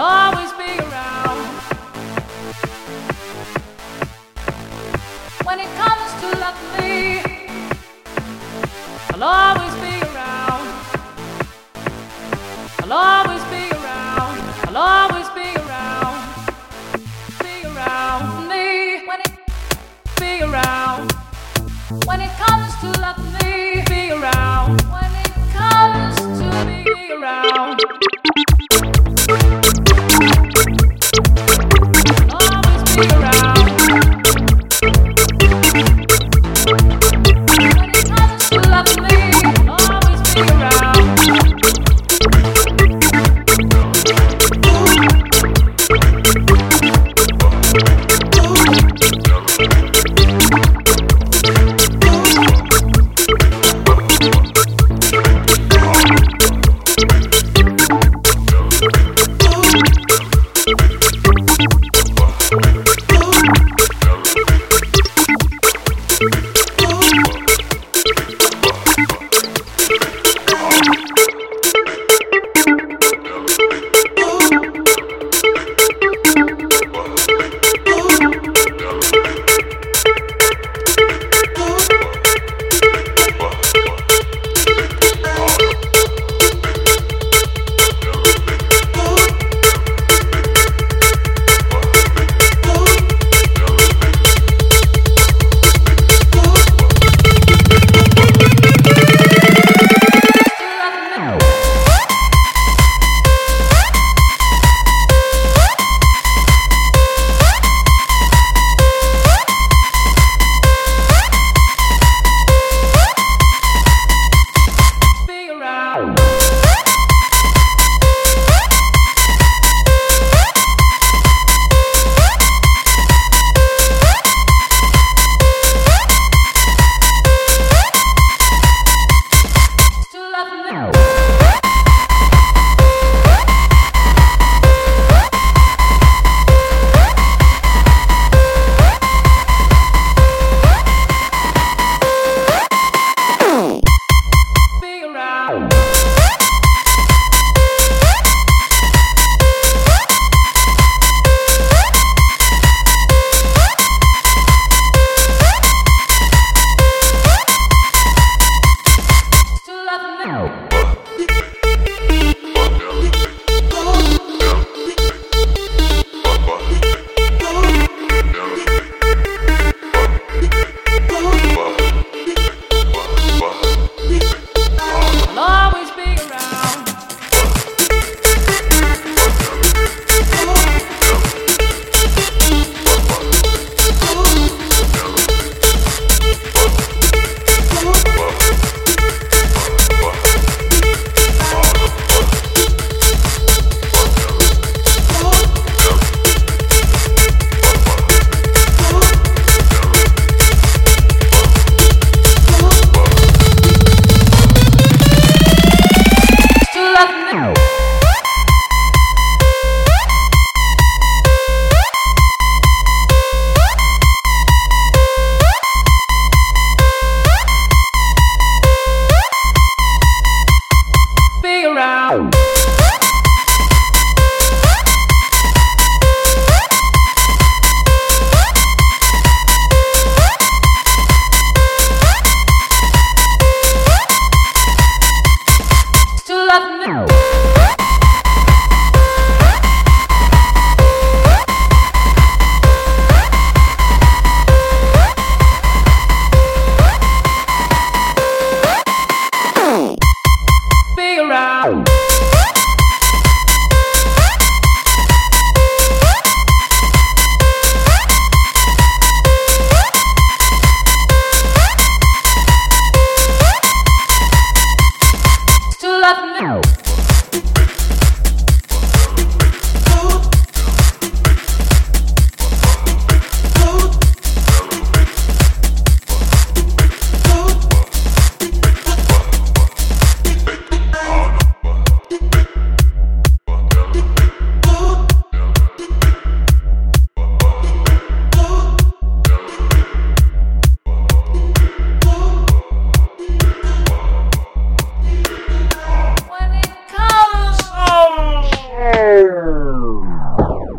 I'll always be around. When it comes to loving me, I'll always be around. I'll always be around. I'll always be around. Be around me when it be around. When it comes to loving me, be around. When it comes to be around.